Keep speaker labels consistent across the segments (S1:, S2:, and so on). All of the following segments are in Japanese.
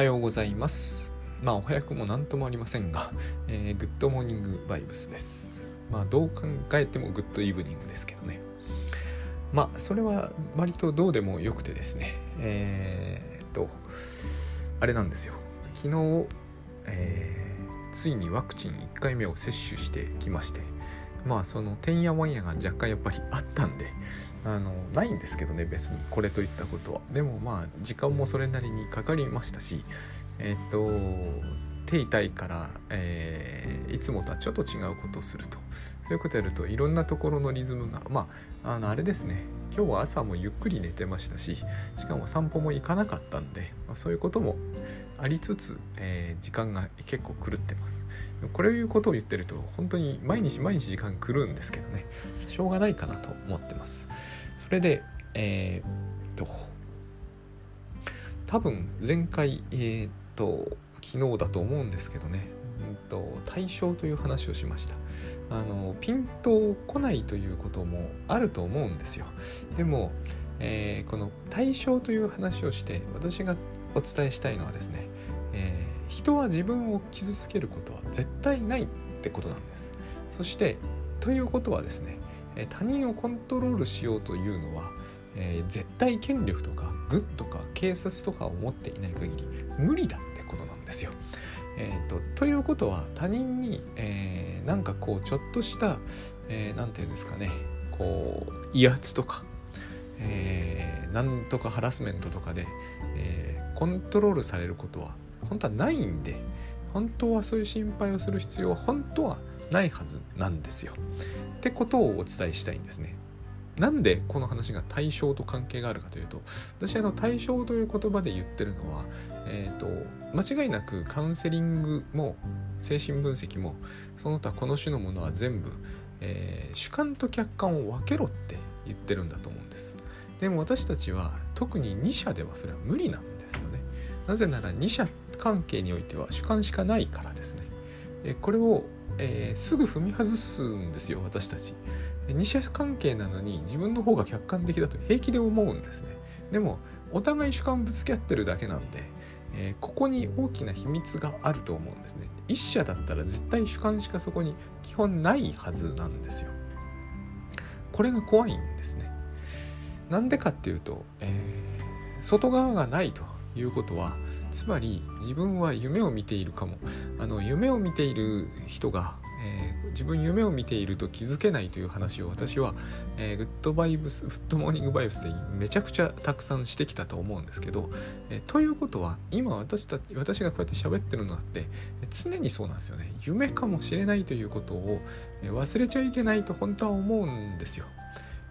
S1: はようございます。まあお早くも何ともありませんが、えー、グッドモーニングバイブスです。まあどう考えても good evening ですけどね。まあそれは割とどうでもよくてですね。えー、っとあれなんですよ。昨日、えー、ついにワクチン1回目を接種してきましてまあそのてんやわんやが若干やっぱりあったんであのないんですけどね別にこれといったことは。でもまあ時間もそれなりにかかりましたしえっ、と手痛いから、えー、いつもとはちょっと違うことをすると。そういうことやるといろんなところのリズムがまああのあれですね。今日は朝もゆっくり寝てましたししかも散歩も行かなかったんで、まあ、そういうこともありつつ、えー、時間が結構狂ってます。これいうことを言ってると本当に毎日毎日時間狂うんですけどね。しょうがないかなと思ってます。それでえー、っと多分前回えー、っと昨日だと思うんですけどね、うんと、対象という話をしました。あのピンとこないということもあると思うんですよ。でも、えー、この対象という話をして私がお伝えしたいのはですね、え、人は自分を傷つけることは絶対ないってことなんですそしてということはですね他人をコントロールしようというのは、えー、絶対権力とかグッとか警察とかを持っていない限り無理だってことなんですよ。えーと、ということは他人に、えー、なんかこうちょっとした何、えー、て言うんですかねこう威圧とか、えー、なんとかハラスメントとかで、えー、コントロールされることは本当はないんで本当はそういう心配をする必要は本当はないはずなんですよ。ってことをお伝えしたいんですね。なんでこの話が対象と関係があるかというと私あの対象という言葉で言ってるのは、えーと、間違いなくカウンセリングも精神分析もその他この種のものは全部、えー、主観と客観を分けろって言ってるんだと思うんですでも私たちは特に2者ではそれは無理なんですよねなぜなら2者関係においては主観しかないからですね。えこれを、えー、すぐ踏み外すんですよ私たち。二者関係なのに自分の方が客観的だと平気で思うんですね。でもお互い主観ぶつけ合ってるだけなんで、えー、ここに大きな秘密があると思うんですね。一社だったら絶対主観しかそこに基本ないはずなんですよ。これが怖いんですね。なんでかっていうと、えー、外側がないということはつまり自分は夢を見ているかもあの夢を見ている人がえー、自分夢を見ていると気づけないという話を私は、えー、グッドバイブス、フットモーニングバイブスでめちゃくちゃたくさんしてきたと思うんですけど、えー、ということは、今私た、私がこうやって喋ってるのって、常にそうなんですよね。夢かもしれないということを忘れちゃいけないと本当は思うんですよ。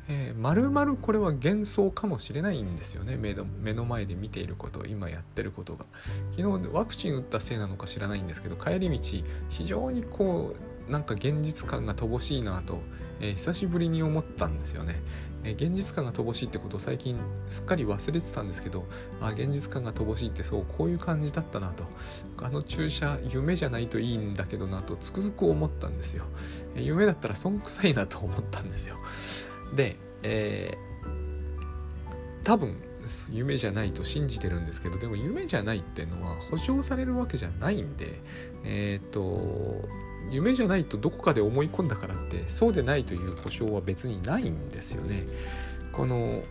S1: えー、丸々これは幻想かもしれないんですよね。目の目の前で見ていること今やってることが。昨日ワクチン打ったせいなのか知らないんですけど帰り道非常にこうなんか現実感が乏しいなと、えー、久しぶりに思ったんですよね、えー、現実感が乏しいってことを最近すっかり忘れてたんですけどあ現実感が乏しいってそうこういう感じだったなと。あの注射夢じゃないといいんだけどなとつくづく思ったんですよ、えー、夢だったら損臭いなと思ったんですよ。で、えー、多分夢じゃないと信じてるんですけどでも夢じゃないっていうのは保証されるわけじゃないんでえっ、と夢じゃないとどこかで思い込んだからってそうでないという保証は別にないんですよね。この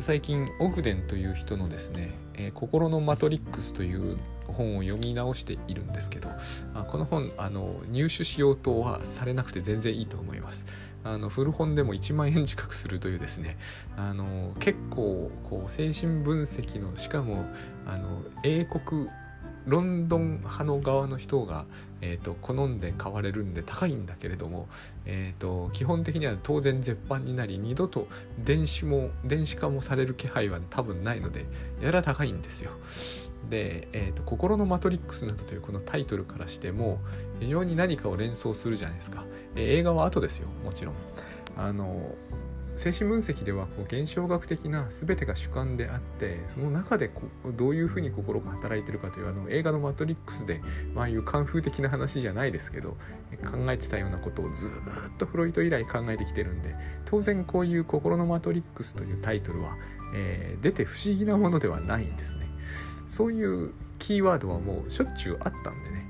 S1: 最近オグデンという人のですね「えー、心のマトリックス」という本を読み直しているんですけどあこの本あの入手しようとはされなくて全然いいと思いますあの古本でも1万円近くするというですねあの結構こう精神分析のしかもあの英国ロンドン派の側の人が、えーと、好んで買われるんで高いんだけれども、えーと、基本的には当然絶版になり二度と電子も電子化もされる気配は多分ないのでやら高いんですよ。で、えーと「心のマトリックス」などというこのタイトルからしても非常に何かを連想するじゃないですか。えー、映画は後ですよもちろん。あの精神分析ではこう現象学的な全てが主観であってその中でこどういうふうに心が働いてるかというあの映画の「マトリックスで」まあいうカンフー的な話じゃないですけど考えてたようなことをずっとフロイト以来考えてきてるんで当然こういう「心のマトリックス」というタイトルは、えー、出て不思議なものではないんですね。そういうキーワードはもうしょっちゅうあったんでね。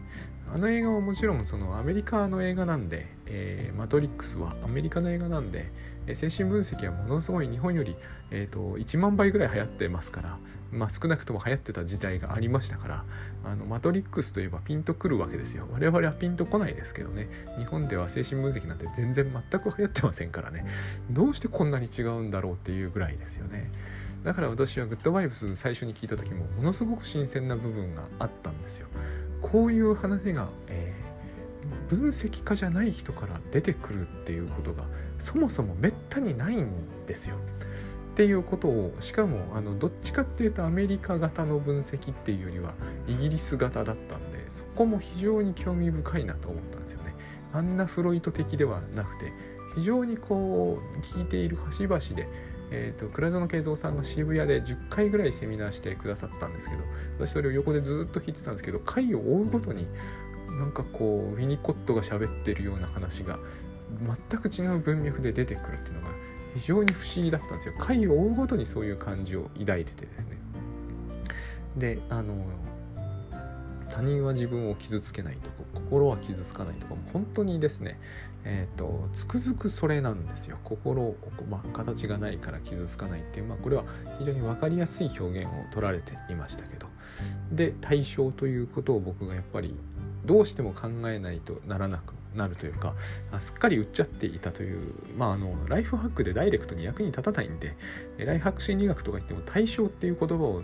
S1: あの映画はもちろんそのアメリカの映画なんで、えー、マトリックスはアメリカの映画なんで、えー、精神分析はものすごい日本より、えーと、1万倍ぐらい流行ってますから、まあ、少なくとも流行ってた時代がありましたからあのマトリックスといえばピンとくるわけですよ。我々はピンとこないですけどね。日本では精神分析なんて全然全く流行ってませんからね。どうしてこんなに違うんだろうっていうぐらいですよね。だから私はグッドバイブス最初に聞いた時もものすごく新鮮な部分があったんですよこういう話が、えー、分析家じゃない人から出てくるっていうことがそもそもめったにないんですよ。っていうことをしかもあのどっちかっていうとアメリカ型の分析っていうよりはイギリス型だったんでそこも非常に興味深いなと思ったんですよね。あんなフロイト的ではなくて非常にこう聞いている端々でえーと、倉園慶三さんが渋谷で10回ぐらいセミナーしてくださったんですけど私それを横でずっと聞いてたんですけど回を追うごとになんかこうウィニコットが喋ってるような話が全く違う文脈で出てくるっていうのが非常に不思議だったんですよ。回を追うごとにそういう感じを抱いててですね。であの他人は自分を傷つけないとか心は傷つかないとかも本当にですねえーと、つくづくそれなんですよ。心を、まあ、形がないから傷つかないっていう、まあ、これは非常に分かりやすい表現を取られていましたけど。で対象ということを僕がやっぱりどうしても考えないとならなくなるというかすっかり売っちゃっていたというまああのライフハックでダイレクトに役に立たないんでライフハック心理学とか言っても対象っていう言葉を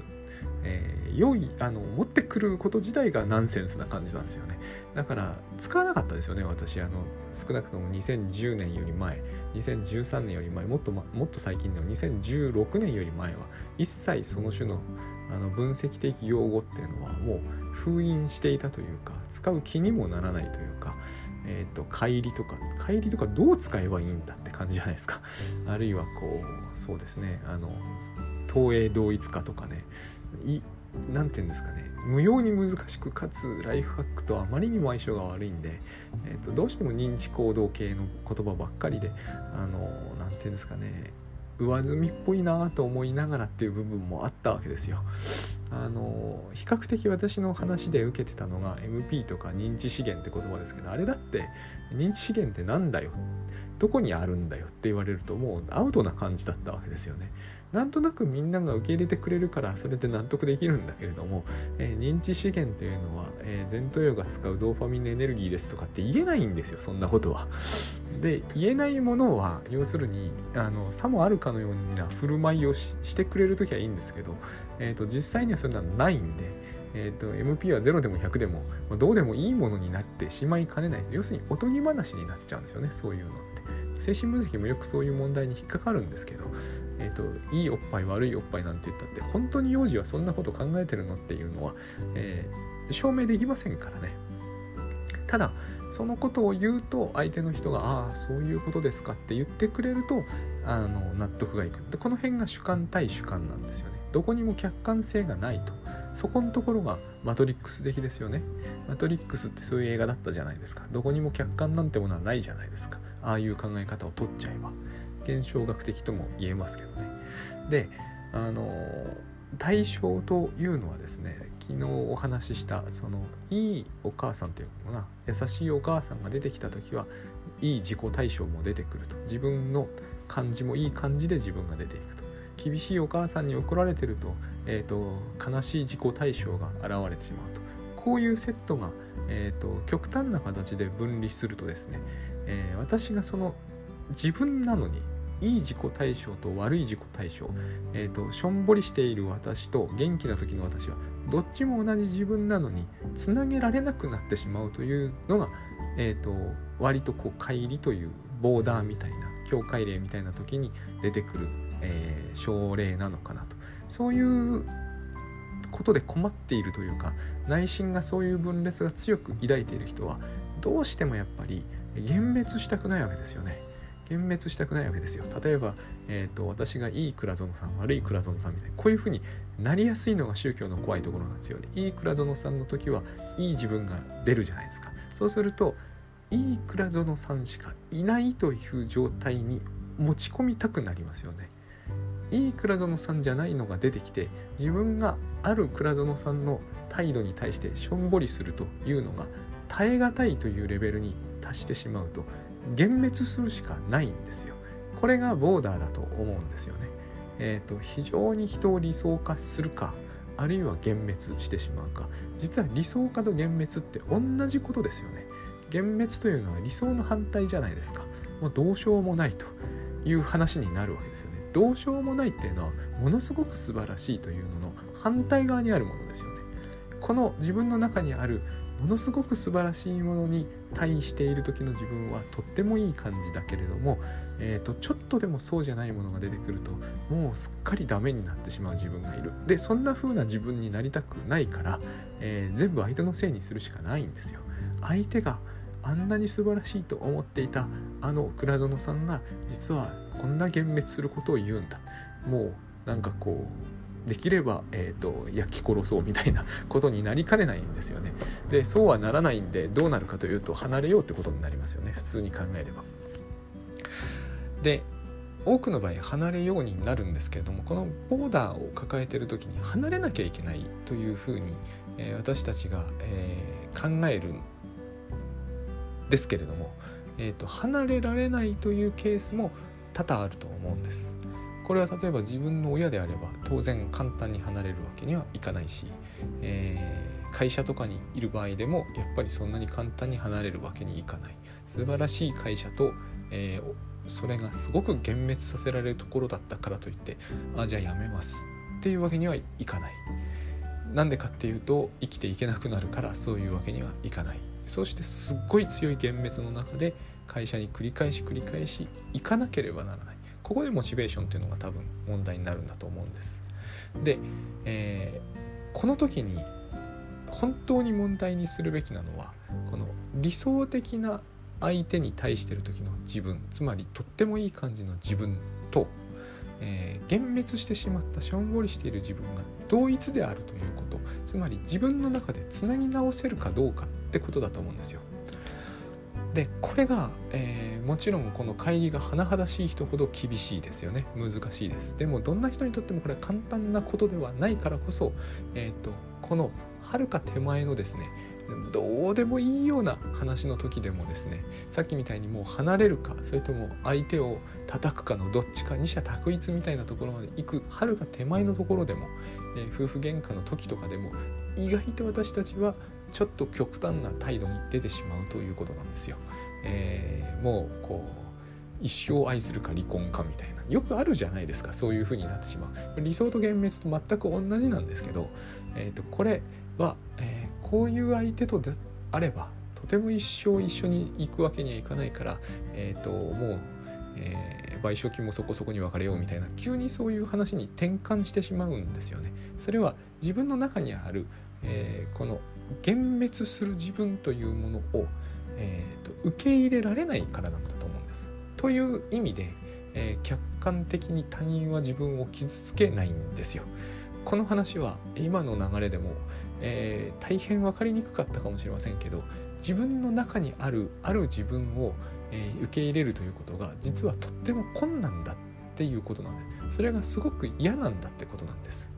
S1: えー、良いあの持ってくること自体がナンセンスな感じなんですよね。だから使わなかったですよね私。あの少なくとも2010年より前2013年より前もっと、ま、もっと最近の2016年より前は一切その種のあの分析的用語っていうのはもう封印していたというか使う気にもならないというか、えーと、乖離とか乖離とかどう使えばいいんだって感じじゃないですか。あるいはこうそうですねあの東映同一化とかね何て言うんですかね無用に難しくかつライフハックとあまりにも相性が悪いんで、えーと、どうしても認知行動系の言葉ばっかりであの何て言うんですかね上積みっぽいなと思いながらっていう部分もあったわけですよ。あの比較的私の話で受けてたのが MP とか認知資源って言葉ですけどあれだって認知資源って何だよ？どこにあるんだよ？って言われるともうアウトな感じだったわけですよね。なんとなくみんなが受け入れてくれるからそれで納得できるんだけれども、えー、認知資源というのは、えー、前頭葉が使うドーパミンのエネルギーですとかって言えないんですよそんなことは。で言えないものは要するにあのさもあるかのような振る舞いをしてくれる時はいいんですけど、えーと、実際にはそんなのないんで。えーと、MP は0でも100でもどうでもいいものになってしまいかねない要するにおとぎ話になっちゃうんですよねそういうの精神分析もよくそういう問題に引っかかるんですけどえーと、いいおっぱい悪いおっぱいなんて言ったって本当に幼児はそんなこと考えてるのっていうのは、えー、証明できませんからね。ただそのことを言うと相手の人が「ああそういうことですか」って言ってくれるとあの納得がいく。でこの辺が主観対主観なんですよね。どこにも客観性がないと。そこのところがマトリックス的ですよね。マトリックスってそういう映画だったじゃないですか。どこにも客観なんてものはないじゃないですか。ああいう考え方を取っちゃえば現象学的とも言えますけどね。であの対象というのはですね昨日お話ししたそのいいお母さんというのかな優しいお母さんが出てきた時はいい自己対象も出てくると。自分の感じもいい感じで自分が出ていくと。厳しいお母さんに怒られてると,、えーと、悲しい自己対象が現れてしまうと。こういうセットが、えーと極端な形で分離するとですね、えー、私がその自分なのにいい自己対象と悪い自己対象、えーと、しょんぼりしている私と元気な時の私はどっちも同じ自分なのにつなげられなくなってしまうというのが、えーと、割とこう乖離というボーダーみたいな境界例みたいな時に出てくる、えー、症例なのかなと。そういうことで困っているというか内心がそういう分裂が強く抱いている人はどうしてもやっぱり幻滅したくないわけですよね。幻滅したくないわけですよ。例えば、えーと、私がいい倉園さん悪い倉園さんみたいなこういうふうになりやすいのが宗教の怖いところなんですよ。ねいい倉園さんの時はいい自分が出るじゃないですか。そうするといい倉園さんしかいないという状態に持ち込みたくなりますよね。いい倉園さんじゃないのが出てきて自分がある倉園さんの態度に対してしょんぼりするというのが耐え難いというレベルに達してしまうと幻滅するしかないんですよ。これがボーダーだと思うんですよね。えーと、非常に人を理想化するかあるいは幻滅してしまうか実は理想化と幻滅って同じことですよね。幻滅というのは理想の反対じゃないですか。もうどうしようもないという話になるわけですよね。どうしようもないっていうのはものすごく素晴らしいというのの反対側にあるものですよね。この自分の中にあるものすごく素晴らしいものに対している時の自分はとってもいい感じだけれども、えーと、ちょっとでもそうじゃないものが出てくるともうすっかりダメになってしまう自分がいる。でそんな風な自分になりたくないから、えー、全部相手のせいにするしかないんですよ。相手があんなに素晴らしいと思っていたあの倉園さんが実はこんな幻滅することを言うんだ。もうなんかこうできれば、えーと、焼き殺そうみたいなことになりかねないんですよね。でそうはならないんでどうなるかというと離れようってことになりますよね普通に考えれば。で多くの場合離れようになるんですけれどもこのボーダーを抱えてる時に離れなきゃいけないというふうに、えー、私たちが、えー、考えるんですけれども、えーと離れられないというケースも多々あると思うんです。これは例えば自分の親であれば当然簡単に離れるわけにはいかないし、えー、会社とかにいる場合でもやっぱりそんなに簡単に離れるわけにいかない。素晴らしい会社と、えー、それがすごく幻滅させられるところだったからといってあじゃあやめますっていうわけにはいかない。なんでかっていうと生きていけなくなるからそういうわけにはいかない。そしてすっごい強い幻滅の中で会社に繰り返し繰り返し行かなければならない。ここでモチベーションっていうのが多分問題になるんだと思うんです。で、えー、この時に本当に問題にするべきなのはこの理想的な相手に対してる時の自分つまりとってもいい感じの自分と、えー、幻滅してしまったしょんぼりしている自分が同一であるということつまり自分の中でつなぎ直せるかどうかってことだと思うんですよ。でこれが、えー、もちろんこの乖離が甚だしい人ほど厳しいですよね。難しいです。でもどんな人にとってもこれは簡単なことではないからこそ、えーと、このはるか手前のですねどうでもいいような話の時でもですねさっきみたいにもう離れるかそれとも相手を叩くかのどっちか二者択一みたいなところまで行くはるか手前のところでも、えー、夫婦喧嘩の時とかでも意外と私たちはちょっと極端な態度に出てしまうということなんですよ。えー、もうこう一生愛するか離婚かみたいなよくあるじゃないですかそういう風になってしまう理想と幻滅と全く同じなんですけど、えーと、これは、えー、こういう相手とであればとても一生一緒に行くわけにはいかないから、えーと、もう、えー、賠償金もそこそこに別れようみたいな急にそういう話に転換してしまうんですよね。それは自分の中にある、えー、この幻滅する自分というものを、えーと、受け入れられないからなんだと思うんです。という意味で、えー、客観的に他人は自分を傷つけないんですよ。この話は今の流れでも、えー、大変分かりにくかったかもしれませんけど自分の中にあるある自分を、えー、受け入れるということが実はとっても困難だっていうことなんでそれがすごく嫌なんだってことなんです。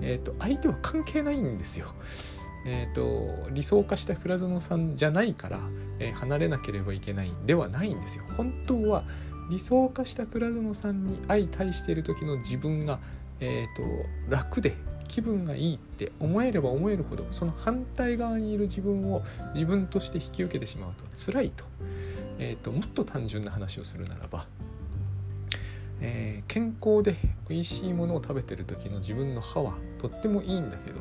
S1: えーと相手は関係ないんですよ。えーと、理想化した倉園さんじゃないから、えー、離れなければいけないではないんですよ。本当は理想化した倉園さんに相対している時の自分が、えーと、楽で気分がいいって思えれば思えるほどその反対側にいる自分を自分として引き受けてしまうと辛いと,、えーと、もっと単純な話をするならば、えー、健康で美味しいものを食べてる時の自分の歯はとってもいいんだけど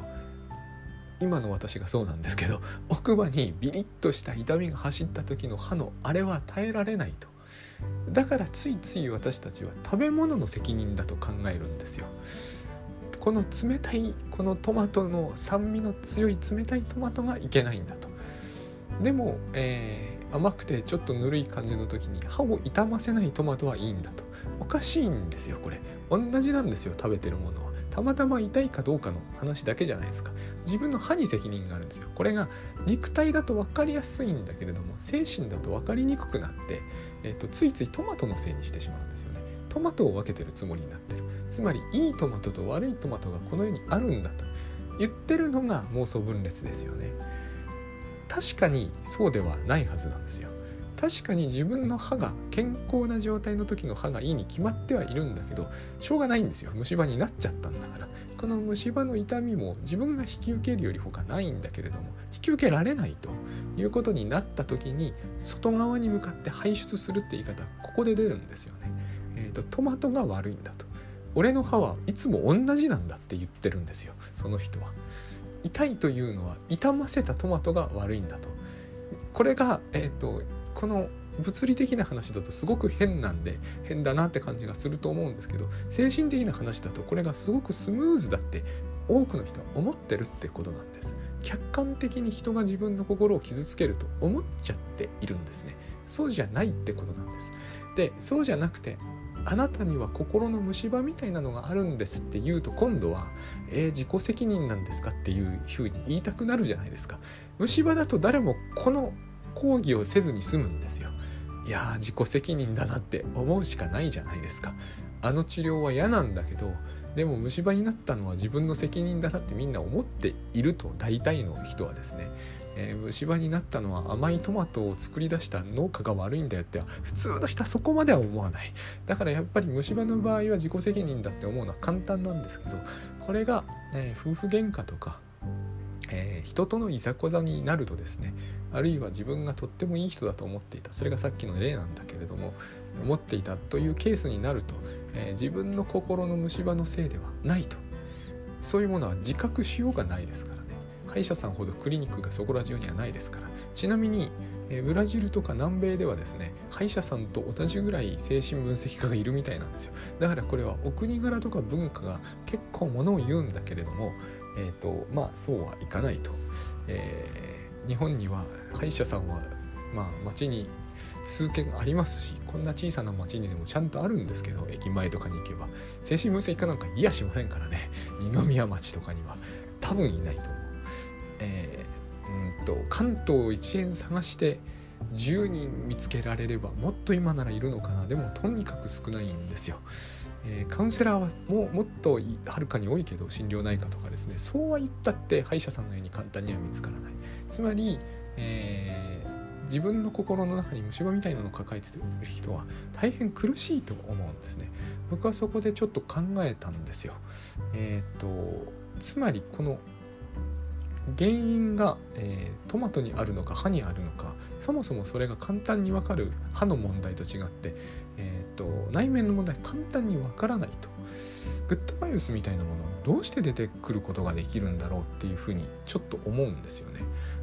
S1: 今の私がそうなんですけど奥歯にビリッとした痛みが走った時の歯のあれは耐えられないと。だからついつい私たちは食べ物の責任だと考えるんですよ。この冷たいこのトマトの酸味の強い冷たいトマトがいけないんだと。でも、えー、甘くてちょっとぬるい感じの時に歯を傷ませないトマトはいいんだと。おかしいんですよこれ。同じなんですよ食べてるものはたまたま痛いかどうかの話だけじゃないですか。自分の歯に責任があるんですよ。これが肉体だと分かりやすいんだけれども精神だと分かりにくくなって、えーと、ついついトマトのせいにしてしまうんですよね。トマトを分けてるつもりになってる。つまりいいトマトと悪いトマトがこの世にあるんだと。言ってるのが妄想分裂ですよね。確かにそうではないはずなんですよ。確かに自分の歯が健康な状態の時の歯がいいに決まってはいるんだけどしょうがないんですよ虫歯になっちゃったんだからこの虫歯の痛みも自分が引き受けるより他ないんだけれども引き受けられないということになった時に外側に向かって排出するって言い方ここで出るんですよね。えーと、トマトが悪いんだと。俺の歯はいつも同じなんだって言ってるんですよその人は。痛いというのは傷ませたトマトが悪いんだと。これが、えーとこの物理的な話だとすごく変なんで変だなって感じがすると思うんですけど精神的な話だとこれがすごくスムーズだって多くの人は思ってるってことなんです。客観的に人が自分の心を傷つけると思っちゃっているんですね。そうじゃないってことなんです。でそうじゃなくてあなたには心の虫歯みたいなのがあるんですって言うと今度は、えー、自己責任なんですかっていうふうに言いたくなるじゃないですか。虫歯だと誰もこの抗議をせずに済むんですよ。いや自己責任だなって思うしかないじゃないですか。あの治療は嫌なんだけどでも虫歯になったのは自分の責任だなってみんな思っていると大体の人はですね、えー、虫歯になったのは甘いトマトを作り出した農家が悪いんだよって普通の人はそこまでは思わない。だからやっぱり虫歯の場合は自己責任だって思うのは簡単なんですけどこれが、えー、夫婦喧嘩とかえー、人とのいざこざになるとですねあるいは自分がとってもいい人だと思っていた。それがさっきの例なんだけれども思っていたというケースになると、えー、自分の心の虫歯のせいではないと。そういうものは自覚しようがないですからね。歯医者さんほどクリニックがそこら中にはないですから。ちなみにえブラジルとか南米ではですね歯医者さんと同じぐらい精神分析家がいるみたいなんですよ。だからこれはお国柄とか文化が結構ものを言うんだけれどもえーと、まあそうはいかないと、えー、日本には歯医者さんは、まあ、町に数軒ありますしこんな小さな町にでもちゃんとあるんですけど駅前とかに行けば。精神分析家なんかいやしませんからね。二宮町とかには。多分いないと思う。えー、うんと関東一円探して10人見つけられればもっと今ならいるのかな。でもとにかく少ないんですよ。え、カウンセラーはももっとはるかに多いけど心療内科とかですね。そうは言ったって歯医者さんのように簡単には見つからない。つまり、えー、自分の心の中に虫歯みたいなのを抱えてる人は大変苦しいと思うんですね。僕はそこでちょっと考えたんですよ。えっ、ー、とつまりこの原因が、えー、トマトにあるのか歯にあるのかそもそもそれが簡単に分かる歯の問題と違って、えーと、内面の問題簡単に分からないとグッドバイオスみたいなものどうして出てくることができるんだろうっていうふうにちょっと思うんですよね。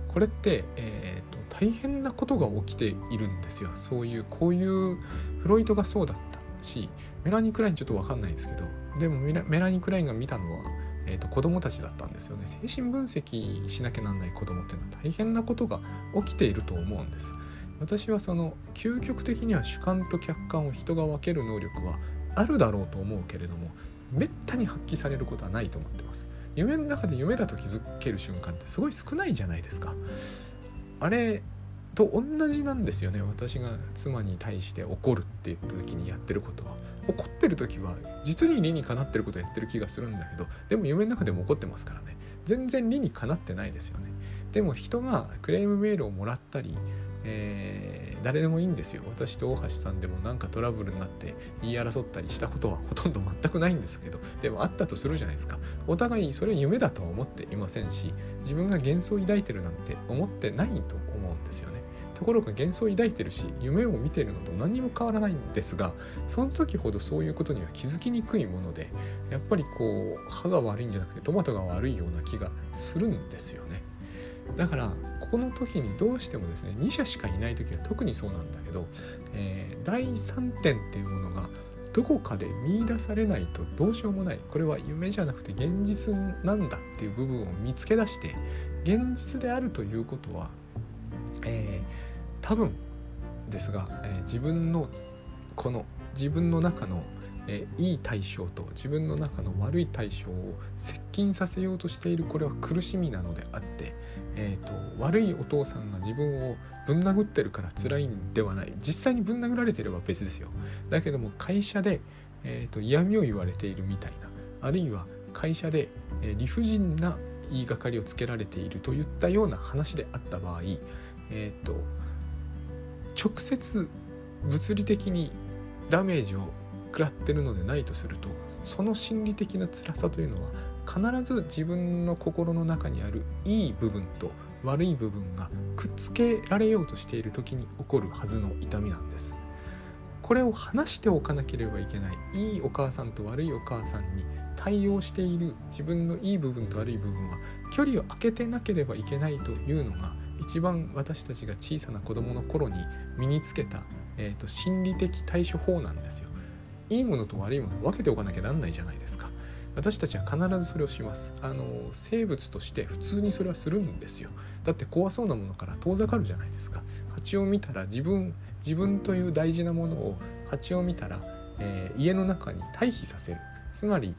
S1: これって、えーと、大変なことが起きているんですよ。そういうこういうフロイトがそうだったしメラニー・クラインちょっと分かんないですけどでもメラニー・クラインが見たのはえーと、子供たちだったんですよね。精神分析しなきゃなんない子供っていうのは大変なことが起きていると思うんです。私はその究極的には主観と客観を人が分ける能力はあるだろうと思うけれどもめったに発揮されることはないと思ってます。夢の中で夢だと気づける瞬間ってすごい少ないじゃないですか。あれと同じなんですよね。私が妻に対して怒るって言った時にやってることは。怒ってる時は実に理にかなってることやってる気がするんだけどでも夢の中でも怒ってますからね。全然理にかなってないですよね。でも人がクレームメールをもらったりえー、誰でもいいんですよ。私と大橋さんでもなんかトラブルになって言い争ったりしたことはほとんど全くないんですけどでもあったとするじゃないですか。お互いそれ夢だとは思っていませんし自分が幻想を抱いてるなんて思ってないと思うんですよね。ところが幻想を抱いてるし夢を見てるのと何にも変わらないんですがその時ほどそういうことには気づきにくいものでやっぱりこう歯が悪いんじゃなくてトマトが悪いような気がするんですよね。だからこの時にどうしてもですね2社しかいない時は特にそうなんだけど、えー、第3点っていうものがどこかで見出されないとどうしようもない。これは夢じゃなくて現実なんだっていう部分を見つけ出して現実であるということは、えー多分ですが、えー、自分のこの自分の中の、えー、いい対象と自分の中の悪い対象を接近させようとしているこれは苦しみなのであって、えーと、悪いお父さんが自分をぶん殴ってるから辛いんではない。実際にぶん殴られてれば別ですよ。だけども会社でえーと、嫌味を言われているみたいなあるいは会社で、え理不尽な言いがかりをつけられているといったような話であった場合、えーと直接物理的にダメージを食らってるのでないとするとその心理的な辛さというのは必ず自分の心の中にあるいい部分と悪い部分がくっつけられようとしている時に起こるはずの痛みなんです。これを話しておかなければいけないいいお母さんと悪いお母さんに対応している自分のいい部分と悪い部分は距離を空けてなければいけないというのが一番私たちが小さな子供の頃に身につけた、えーと、心理的対処法なんですよ。いいものと悪いものを分けておかなきゃなんないじゃないですか。私たちは必ずそれをします。あの生物として普通にそれはするんですよ。だって怖そうなものから遠ざかるじゃないですか。蜂を見たら自分自分という大事なものを蜂を見たら、えー、家の中に退避させる。つまり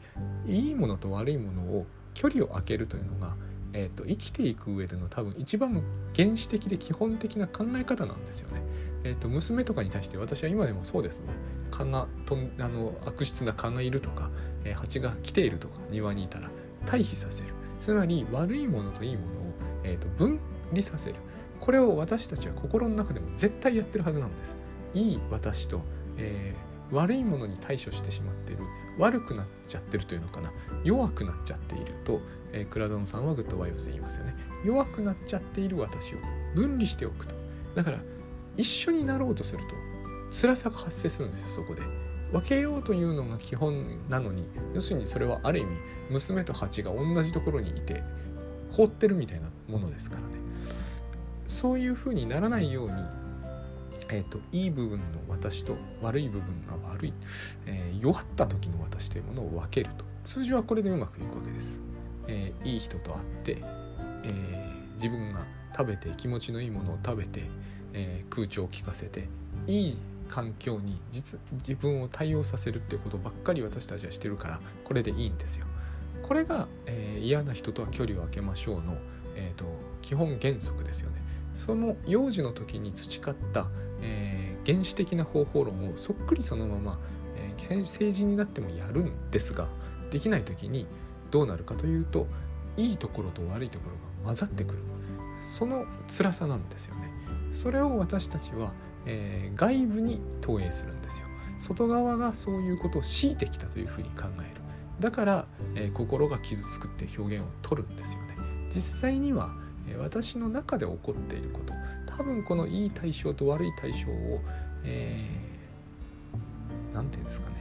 S1: いいものと悪いものを距離を空けるというのが、えーと、生きていく上での多分一番原始的で基本的な考え方なんですよね。えーと、娘とかに対して私は今でもそうですね。蚊がとあの悪質な蚊がいるとか、えー、蜂が来ているとか庭にいたら退避させる。つまり悪いものといいものを、えーと、分離させる。これを私たちは心の中でも絶対やってるはずなんです。いい私と、えー、悪いものに対処してしまっている悪くなっちゃってるというのかな。弱くなっちゃっていると、えー、倉園さんはグッドバイブスで言いますよね。弱くなっちゃっている私を分離しておくと。だから一緒になろうとすると辛さが発生するんですよそこで。分けようというのが基本なのに要するにそれはある意味娘と蜂が同じところにいて放ってるみたいなものですからね。そういうふうにならないように、えーと、いい部分の私と悪い部分が悪い、えー、弱った時の私というものを分けると。通常はこれでうまくいくわけです、えー、いい人と会って、えー、自分が食べて気持ちのいいものを食べて、え空調を効かせていい環境に実自分を対応させるってことばっかり私たちはしてるからこれでいいんですよ。これが、えー、嫌な人とは距離を空けましょうの、えーと、基本原則ですよね。その幼児の時に培った、えー、原始的な方法論をそっくりそのまま、えー、成人になってもやるんですができない時にどうなるかというといいところと悪いところが混ざってくる。その辛さなんですよね。それを私たちはえー、外部に投影するんですよ。外側がそういうことを強いてきたというふうに考える。だから、えー、心が傷つくって表現を取るんですよね。実際には、えー、私の中で起こっていること多分このいい対象と悪い対象を何、えー、て言うんですかね。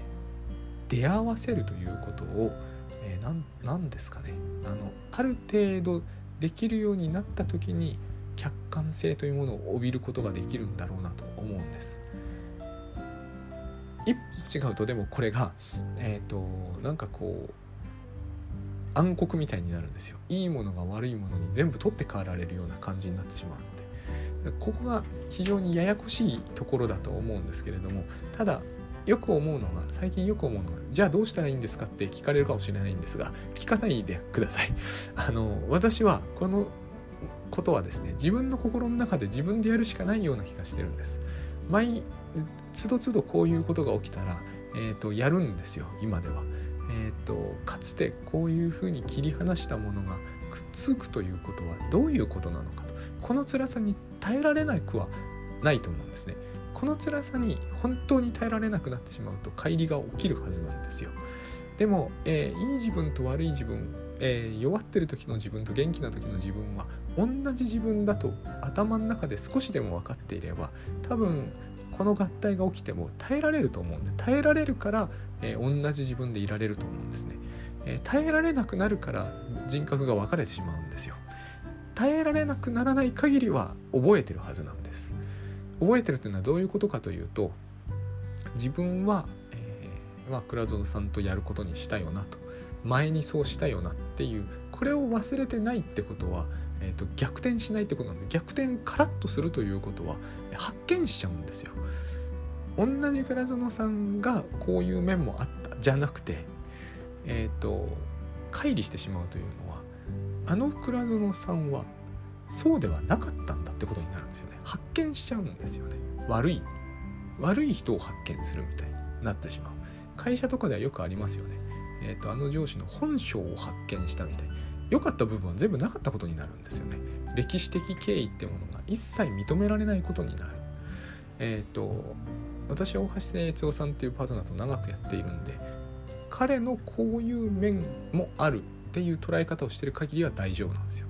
S1: 出会わせるということを、えー、何ですかね。あのある程度できるようになった時に客観性というものを帯びることができるんだろうなと思うんです。一歩違うとでもこれがえっ、ー、となんかこう暗黒みたいになるんですよ。いいものが悪いものに全部取って代わられるような感じになってしまうので。ここが非常にややこしいところだと思うんですけれどもただよく思うのが最近よく思うのがじゃあどうしたらいいんですかって聞かれるかもしれないんですが聞かないでください。あの私はこのことはですね自分の心の中で自分でやるしかないような気がしてるんです。毎つどつどこういうことが起きたら、えーと、やるんですよ今では、えーと、かつてこういうふうに切り離したものがくっつくということはどういうことなのかと。この辛さに耐えられなくはないと思うんですね。この辛さに本当に耐えられなくなってしまうと乖離が起きるはずなんですよ。でも、えー、いい自分と悪い自分、えー、弱ってる時の自分と元気な時の自分は同じ自分だと頭の中で少しでも分かっていれば多分この合体が起きても耐えられると思うんで耐えられるから、えー、同じ自分でいられると思うんですね、えー、耐えられなくなるから人格が分かれてしまうんですよ。耐えられなくならない限りは覚えてるはずなん覚えてるというのはどういうことかというと自分はえまあ、倉園さんとやることにしたよなと前にそうしたよなっていうこれを忘れてないってことは、えーと、逆転しないってことなんで逆転カラッとするということは発見しちゃうんですよ。同じ倉園さんがこういう面もあったじゃなくてえっ、ー、と乖離してしまうというのはあの倉園さんはそうではなかったんだってことになるんですよね見しちゃうんですよね悪い悪い人を発見するみたいになってしまう会社とかではよくありますよね。えーと、あの上司の本性を発見したみたい良かった部分は全部なかったことになるんですよね。歴史的経緯ってものが一切認められないことになる。えっ、ー、と私は大橋誠一郎さんっていうパートナーと長くやっているんで彼のこういう面もあるっていう捉え方をしてる限りは大丈夫なんですよ。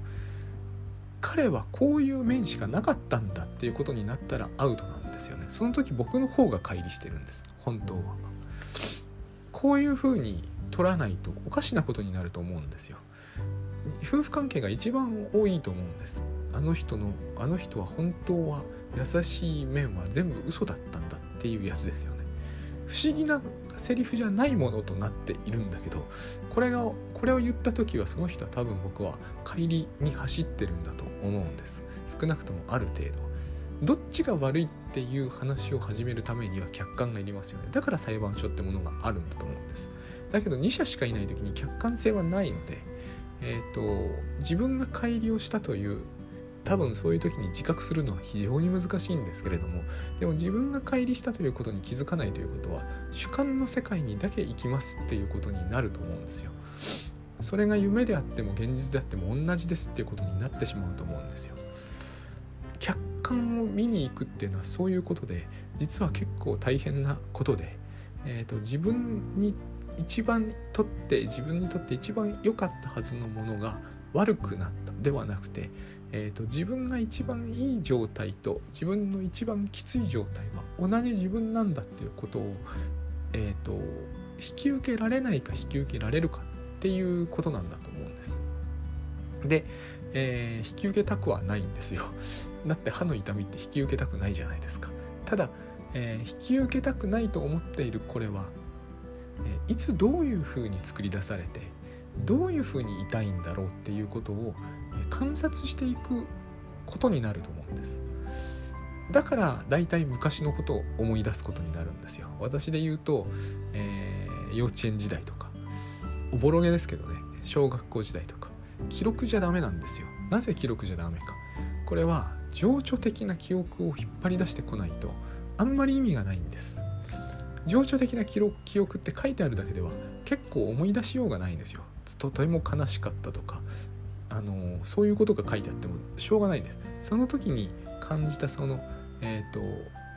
S1: 彼はこういう面しかなかったんだっていうことになったらアウトなんですよね。その時僕の方が乖離してるんです。本当は。こういうふうに取らないとおかしなことになると思うんですよ。夫婦関係が一番多いと思うんです。あの人のあの人は本当は優しい面は全部嘘だったんだっていうやつですよね。不思議なセリフじゃないものとなっているんだけどこれがこれを言った時はその人は多分僕は帰りに走ってるんだと思うんです。少なくともある程度。どっちが悪いっていう話を始めるためには客観がいりますよね。だから裁判所ってものがあるんだと思うんです。だけど2社しかいない時に客観性はないのでえ、ー、と自分が乖離をしたという多分そういう時に自覚するのは非常に難しいんですけれどもでも自分が乖離したということに気づかないということは主観の世界にだけ行きますっていうことになると思うんですよ。それが夢であっても現実であっても同じですっていうことになってしまうと思うんですよ。客観を見に行くっていうのはそういうことで実は結構大変なことで、えーと、自分に一番とって自分にとって一番良かったはずのものが悪くなったではなくてえーと、自分が一番いい状態と自分の一番きつい状態は同じ自分なんだっていうことを、えーと、引き受けられないか引き受けられるかっていうことなんだと思うんです。で、えー、引き受けたくはないんですよ。だって歯の痛みって引き受けたくないじゃないですか。ただ、えー、引き受けたくないと思っているこれは、えー、いつどういうふうに作り出されてどういうふうに痛いんだろうっていうことをえ観察していくことになると思うんですだから大体昔のことを思い出すことになるんですよ私で言うと、えー、幼稚園時代とかおぼろげですけどね小学校時代とか。記録じゃダメなんですよ。なぜ記録じゃダメか。これは情緒的な記憶を引っ張り出してこないとあんまり意味がないんです。情緒的な記録記憶って書いてあるだけでは結構思い出しようがないんですよ。とても悲しかったとかあのそういうことが書いてあってもしょうがないんです。その時に感じたその、えーと、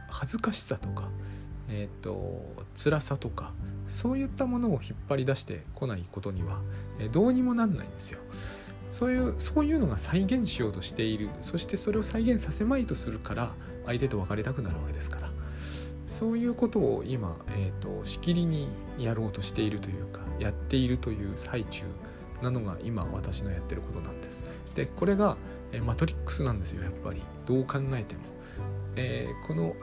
S1: 恥ずかしさとか、えーと、辛さとかそういったものを引っ張り出してこないことには、どうにもなんないんですよそういうそういうのが再現しようとしているそしてそれを再現させまいとするから相手と別れたくなるわけですからそういうことを今、えーとしきりにやろうとしているというかやっているという最中なのが今私のやってることなんです。でこれが、えマトリックスなんですよやっぱりどう考えても。えー、この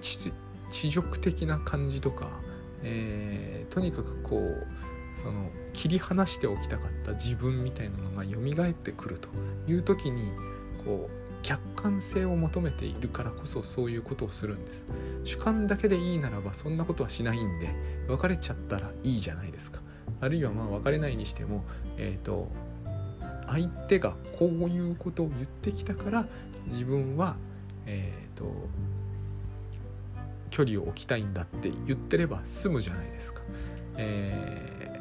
S1: 地辱的な感じとか、えー、とにかくこうその切り離しておきたかった自分みたいなのが蘇ってくるという時にこう客観性を求めているからこそそういうことをするんです。主観だけでいいならばそんなことはしないんで別れちゃったらいいじゃないですか。あるいはまあ別れないにしても、えーと、相手がこういうことを言ってきたから自分は、えーと、距離を置きたいんだって言ってれば済むじゃないですか。えー、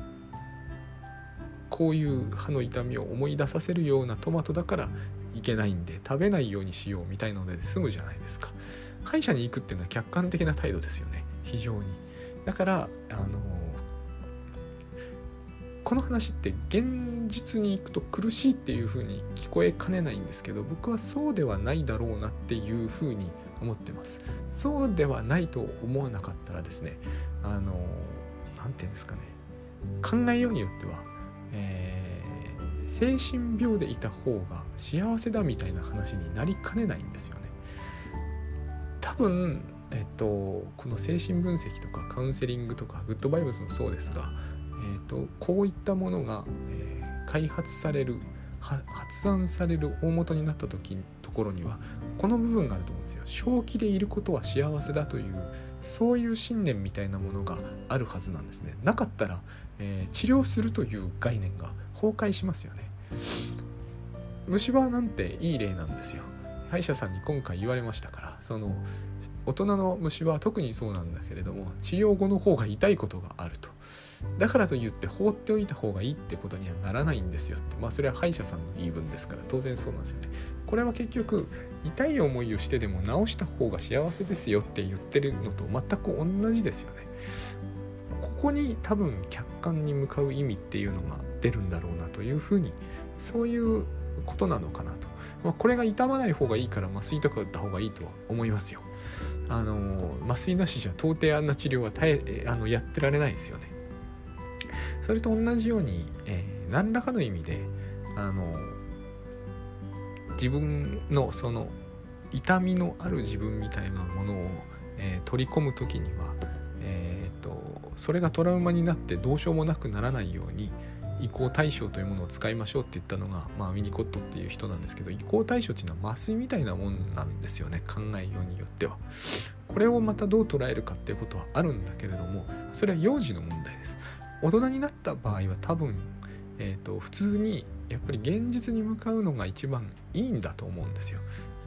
S1: こういう歯の痛みを思い出させるようなトマトだからいけないんで食べないようにしようみたいなので済むじゃないですか。歯医者に行くっていうのは客観的な態度ですよね非常に。だからあのこの話って現実に行くと苦しいっていう風に聞こえかねないんですけど僕はそうではないだろうなっていう風に思ってます。そうではないと思わなかったらですねあの何て言うんですかね考えようによっては、えー、精神病でいた方が幸せだみたいな話になりかねないんですよね。多分えっとこの精神分析とかカウンセリングとかグッドバイブスもそうですがえーと、こういったものが、えー、開発される発案される大元になった時ところにはこの部分があると思うんですよ。正気でいることは幸せだというそういう信念みたいなものがあるはずなんですね。なかったら、えー、治療するという概念が崩壊しますよね。虫歯なんていい例なんですよ。歯医者さんに今回言われましたからその大人の虫は特にそうなんだけれども治療後の方が痛いことがあると。だからといって放っておいた方がいいってことにはならないんですよ。ってまあそれは歯医者さんの言い分ですから。当然そうなんですよね。これは結局痛い思いをしてでも治した方が幸せですよって言ってるのと全く同じですよね。ここに多分客観に向かう意味っていうのが出るんだろうなというふうにそういうことなのかなと、まあ、これが痛まない方がいいから麻酔とか打った方がいいとは思いますよ。あの麻酔なしじゃ到底あんな治療は耐えあのやってられないですよね。それと同じように、えー、何らかの意味であの自分のその痛みのある自分みたいなものを、えー、取り込む時には、えーと、とそれがトラウマになってどうしようもなくならないように移行対象というものを使いましょうって言ったのが、まあ、ウィニコットっていう人なんですけど移行対象っていうのは麻酔みたいなもんなんですよね考えようによっては。これをまたどう捉えるかっていうことはあるんだけれどもそれは幼児の問題です。大人になった場合は多分、えーと、普通にやっぱり現実に向かうのが一番いいんだと思うんですよ。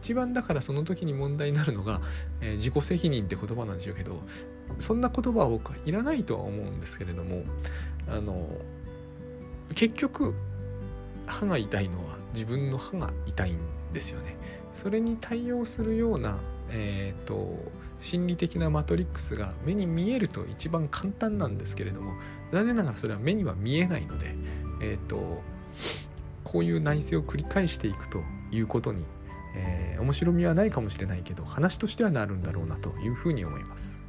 S1: 一番だからその時に問題になるのが、えー、自己責任って言葉なんでしょうけどそんな言葉は僕はいらないとは思うんですけれどもあの結局歯が痛いのは自分の歯が痛いんですよね。それに対応するような、えーと、心理的なマトリックスが目に見えると一番簡単なんですけれども残念ながらそれは目には見えないので、えーと、こういう内政を繰り返していくということに、えー、面白みはないかもしれないけど話としてはなるんだろうなというふうに思います。